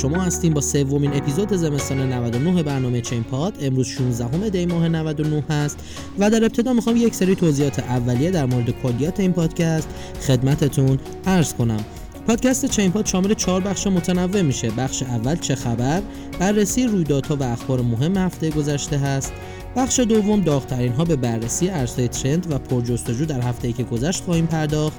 شما هستیم با سومین اپیزود زمستان 99 برنامه چین پاد. امروز 16 دی ماه 99 هست و در ابتدا می‌خوام یک سری توضیحات اولیه در مورد کلیات این پادکست خدمتتون عرض کنم. پادکست چین پاد شامل چهار بخش متنوع میشه. بخش اول چه خبر بررسی رویدادها و اخبار مهم هفته گذشته هست. بخش دوم داغترین ها به بررسی ارزهای ترند و پرجستجو در هفته ای که گذشت خواهیم پرداخت.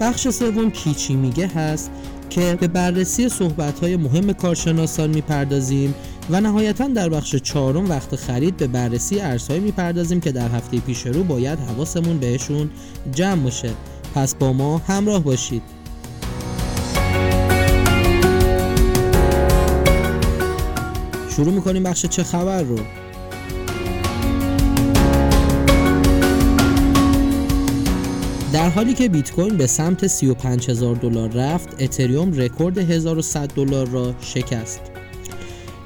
بخش سوم کیچی میگه هست. که به بررسی صحبت‌های مهم کارشناسان می‌پردازیم و نهایتا در بخش چهارم وقت خرید به بررسی ارزهایی می‌پردازیم که در هفته پیش رو باید حواسمون بهشون جمع باشه. پس با ما همراه باشید. شروع می‌کنیم بخش چه خبر رو. در حالی که بیت کوین به سمت 35000 دلار رفت اتریوم رکورد 1100 دلار را شکست.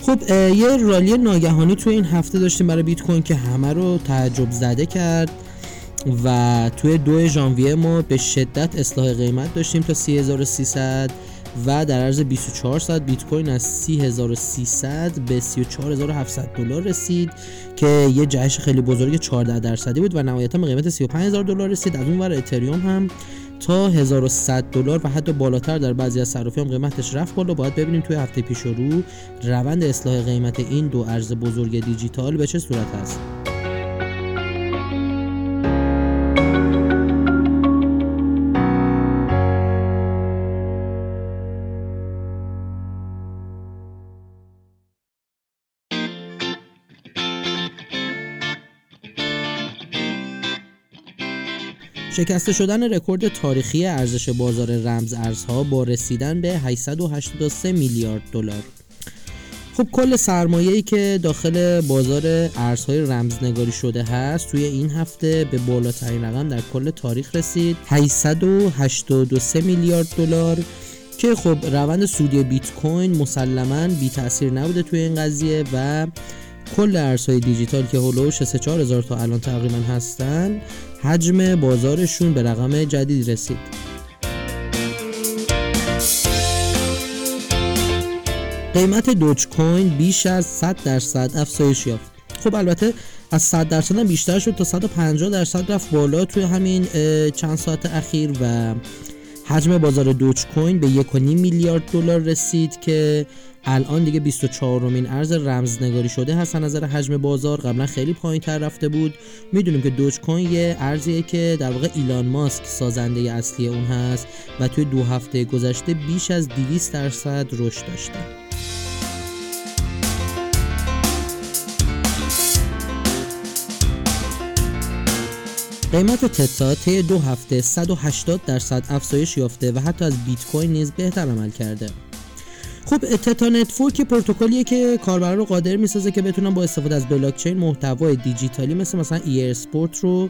خب یه رالی ناگهانی تو این هفته داشتیم برای بیت کوین که همه رو تعجب زده کرد و توی دو ژانویه ما به شدت اصلاح قیمت داشتیم تا 3300 و در عرض 24 ساعت بیت کوین از 30300 به 34700 دلار رسید که یه جهش خیلی بزرگ 14 درصدی بود و نهایتا به قیمت 35000 دلار رسید. از اون ور اتریوم هم تا 1100 دلار و حتی بالاتر در بعضی از صرافی هم قیمتش رفت بالا. باید ببینیم توی هفته پیش رو روند اصلاح قیمت این دو ارز بزرگ دیجیتال به چه صورت هست شکسته شدن رکورد تاریخی ارزش بازار رمز ارزها با رسیدن به 883 میلیارد دلار. خب کل سرمایه‌ای که داخل بازار ارزهای رمزنگاری شده هست توی این هفته به بالاترین رقم در کل تاریخ رسید. 883 میلیارد دلار که خب روند سودی بیت کوین مسلما بی تاثیر نبوده توی این قضیه و کل ارزهای دیجیتال که هلوش 3 هزار تا الان تقریبا هستن حجم بازارشون به رقم جدید رسید. قیمت دوج کوین بیش از 100 درصد افزایش یافت. خب البته از 100 درصد هم بیشتر شد تا 150 درصد رفت بالا توی همین چند ساعت اخیر و حجم بازار دوج کوین به 1.5 میلیارد دلار رسید که الان دیگه 24 رومین ارز رمزنگاری شده هست. از نظر حجم بازار قبلا خیلی پایین تر رفته بود. می‌دونیم که دوج کوین یه ارزیه که در واقع ایلان ماسک سازنده اصلی اون هست و توی دو هفته گذشته بیش از 200 درصد رشد داشته. قیمت تتا طی دو هفته 180 درصد افزایش یافته و حتی از بیت کوین نیز بهتر عمل کرده. خب Theta Network پروتکلیه که کاربرا رو قادر می‌سازه که بتونن با استفاده از بلاک چین محتوای دیجیتالی مثل مثلا e-sport رو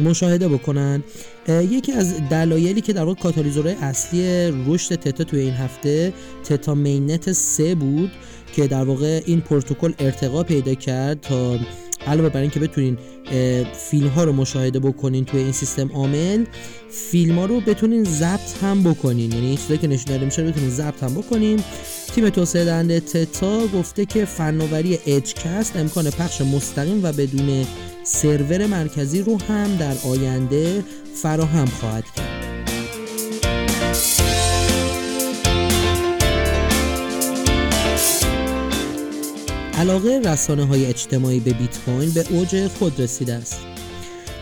مشاهده بکنن. یکی از دلایلی که در واقع کاتالیزورهای اصلی رشد تتا توی این هفته تتا mainnet 3 بود که در واقع این پروتکل ارتقا پیدا کرد تا علاوه بر اینکه بتونین فیلم ها رو مشاهده بکنین توی این سیستم عامل فیلم ها رو بتونین ضبط هم بکنین. یعنی چیزایی که نشون داده میشه بتونین ضبط هم بکنین. تیم توسعه دهنده تتا گفته که فناوری EdgeCast امکان پخش مستقیم و بدون سرور مرکزی رو هم در آینده فراهم خواهد کرد. علاقه رسانه های اجتماعی به بیت کوین به اوج خود رسیده است.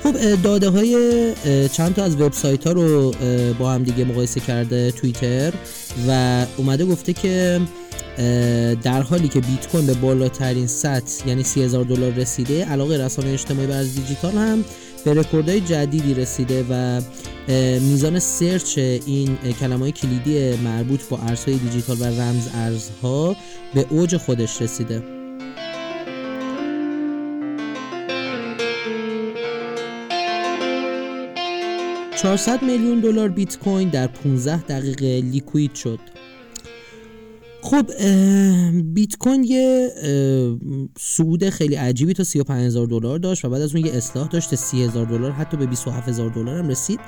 خب داده های چند تا از وبسایت ها رو با هم دیگه مقایسه کرده توییتر و اومده گفته که در حالی که بیت کوین به بالاترین سطح یعنی 30000 دلار رسیده علاقه رسانه اجتماعی بر دیجیتال هم به رکوردهای جدیدی رسیده و میزان search این کلمه های کلیدی مربوط با ارزهای دیجیتال و رمز ارزها به اوج خودش رسیده. 400 میلیون دلار بیت کوین در 15 دقیقه liquid شد. خب بیت کوین یه سود خیلی عجیبی تا 35000 دلار داشت و بعد از اون یه اصلاح داشت تا 30000 دلار حتی به 27000 دلار هم رسید.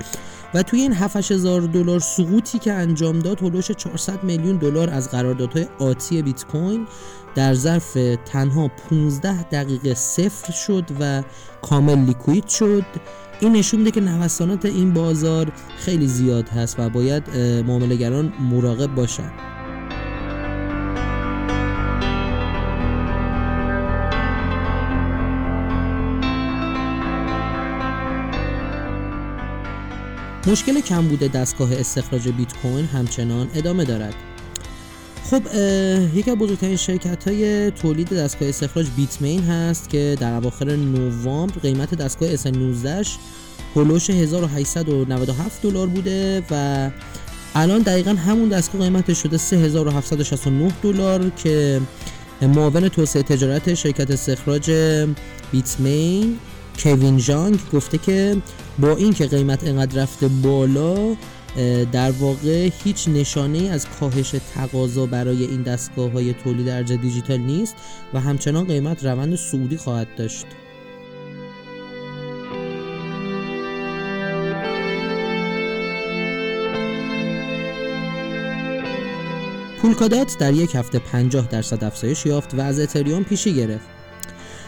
و توی این 7000 دلار سقوطی که انجام داد هولوش 400 میلیون دلار از قراردادهای آتی بیت کوین در ظرف تنها 15 دقیقه صفر شد و کامل لیکوید شد. این نشون میده که نوسانات این بازار خیلی زیاد هست و باید معاملهگران مراقب باشن. مشکل کم بوده دستگاه استخراج بیت کوین همچنان ادامه دارد. خب یکی از بزرگترین شرکت های تولید دستگاه استخراج بیتمین هست که در اواخر نوامبر قیمت دستگاه S19 هلوش 1897 دلار بوده و الان دقیقا همون دستگاه قیمتش شده 3769 دلار که معاون توسعه تجارت شرکت استخراج بیتمین کوین جانگ گفته که با اینکه قیمت اینقدر رفته بالا در واقع هیچ نشانه از کاهش تقاضا برای این دستگاه های تولید ارز دیجیتال نیست و همچنان قیمت روند سعودی خواهد داشت. پولکادات در یک هفته 50 درصد افزایش یافت و از اتریوم پیشی گرفت.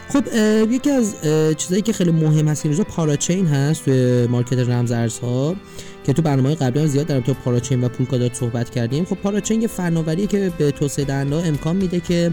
خب یکی از چیزایی که خیلی مهم هست اینجا پاراچین هست توی مارکت رمز ارزها. که تو برنامه قبلی هم زیاد در تو پاراچین و پولکادات صحبت کردیم. خب پاراچین یه فناوریه که به توسعه دهنده امکان میده که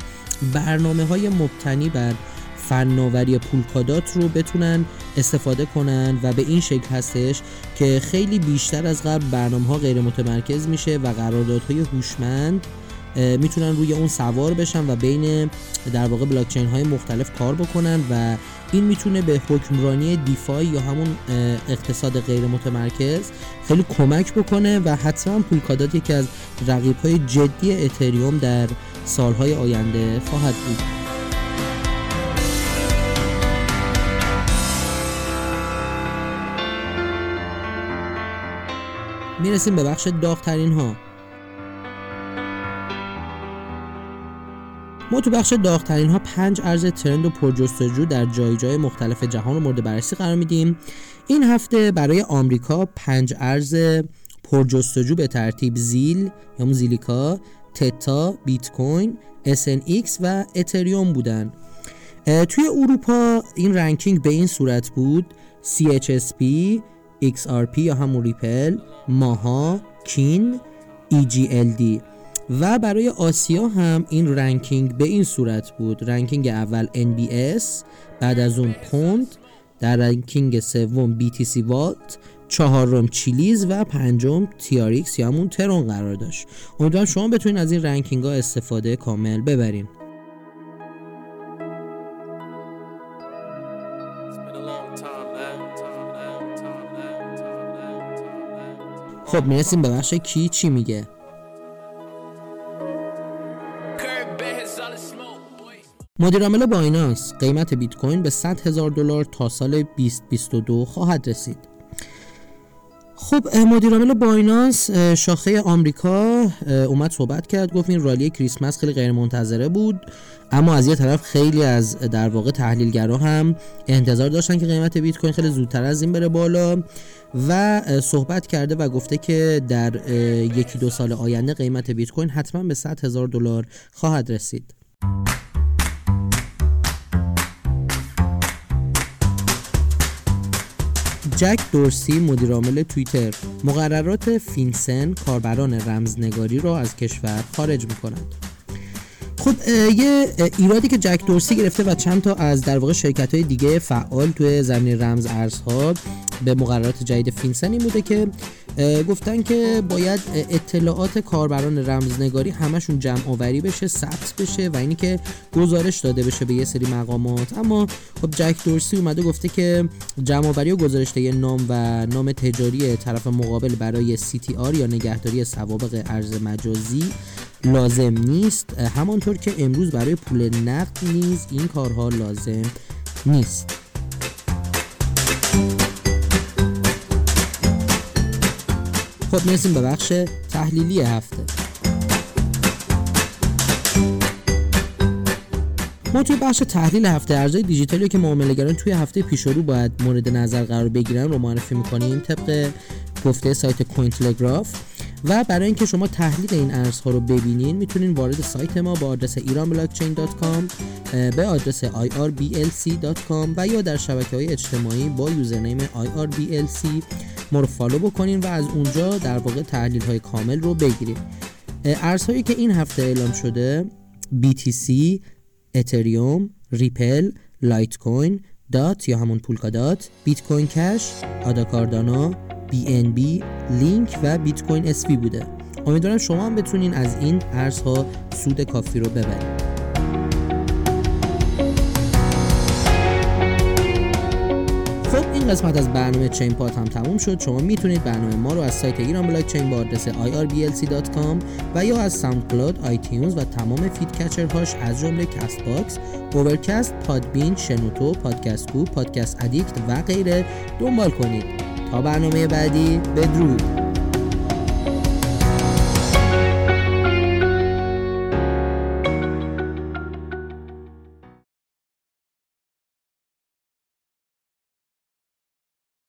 برنامه های مبتنی بر فناوری پولکادات رو بتونن استفاده کنن و به این شکل هستش که خیلی بیشتر از قبل برنامه ها غیر متمرکز میشه و قراردادهای هوشمند می‌تونن روی اون سوار بشن و بین در واقع بلاکچین های مختلف کار بکنن و این می‌تونه به حکمرانی دیفای یا همون اقتصاد غیر متمرکز خیلی کمک بکنه و حتما پولکادات یکی از رقیب های جدی اتریوم در سالهای آینده خواهد بود. می‌رسیم به بخش داغترین ها ما تو بخش داغترین ها پنج ارز ترند و پرجستجو در جای جای مختلف جهان رو مورد بررسی قرار میدیم. این هفته برای آمریکا پنج ارز پرجستجو به ترتیب زیل یا زیلیکا تتا بیت کوین SNX و اتریوم بودن. توی اروپا این رنکینگ به این صورت بود. CHSP XRP یا همون ریپل ماها کین EGLD و برای آسیا هم این رنکینگ به این صورت بود. رنکینگ اول NBS بعد از اون پوند در رنکینگ سوم BTC والت چهارم چیلیز و پنجم TRX یا همون ترون قرار داشت. امیدوارم شما بتونید از این رنکینگ ها استفاده کامل ببرین. خب می‌رسیم به بخش کی چی میگه؟ مدیر عامل بایننس قیمت بیت کوین به 100 هزار دلار تا سال 2022 خواهد رسید. خب مدیر عامل بایننس شاخه آمریکا اومد صحبت کرد گفت این رالی کریسمس خیلی غیر منتظره بود اما از یه طرف خیلی از در واقع تحلیلگرا هم انتظار داشتن که قیمت بیت کوین خیلی زودتر از این بره بالا و صحبت کرده و گفته که در یکی دو سال آینده قیمت بیت کوین حتما به 100 هزار دلار خواهد رسید. جک دورسی مدیرعامل توییتر. مقررات فینسن کاربران رمزنگاری را از کشور خارج می‌کنند. خب یه ایرادی که جک دورسی گرفته و چند تا از در واقع شرکت های دیگه فعال توی زمین رمز ارزها به مقررات جدید فینسن این بوده که گفتن که باید اطلاعات کاربران رمزنگاری همشون جمع آوری بشه ثبت بشه و اینی که گزارش داده بشه به یه سری مقامات. اما خب جک دورسی اومده گفته که جمع آوری و گزارش نام و نام تجاری طرف مقابل برای CTR یا نگهداری سوابق ارز مجازی لازم نیست. همانطور که امروز برای پول نقد نیز این کارها لازم نیست. خب می‌رسیم به بخش تحلیلی هفته. ما توی بخش تحلیل هفته ارزهای دیجیتالی که معاملهگران توی هفته پیش رو باید مورد نظر قرار بگیرن رو معرفی می‌کنیم طبق گفته سایت کوین تلگراف و برای اینکه شما تحلیل این ارزها رو ببینین می‌تونین وارد سایت ما با آدرس iranblockchain.com به آدرس irblc.com و یا در شبکه های اجتماعی با username irblc ما رو follow بکنین و از اونجا در واقع تحلیل های کامل رو بگیریم ارزهایی که این هفته اعلام شده BTC، اتریوم، ریپل، لایت کوین، دات یا همون پولکا دات، بیت کوین کش، آدا کاردانا، BNB، لینک و بیت کوین SV بوده. امیدوارم شما هم بتونین از این ارزها سود کافی رو ببرید این قسمت از برنامه چین پاد هم تموم شد. شما می‌تونید برنامه ما رو از سایت ایران بلاک چین با آدرس irblc.com و یا از ساوند کلاد، آیتیونز و تمام feed هاش از جمله کست باکس، اوورکست، پادبین، شنوتو، پادکست کو، پادکست ادیکت و غیره دنبال کنید. تا برنامه بعدی بدرود.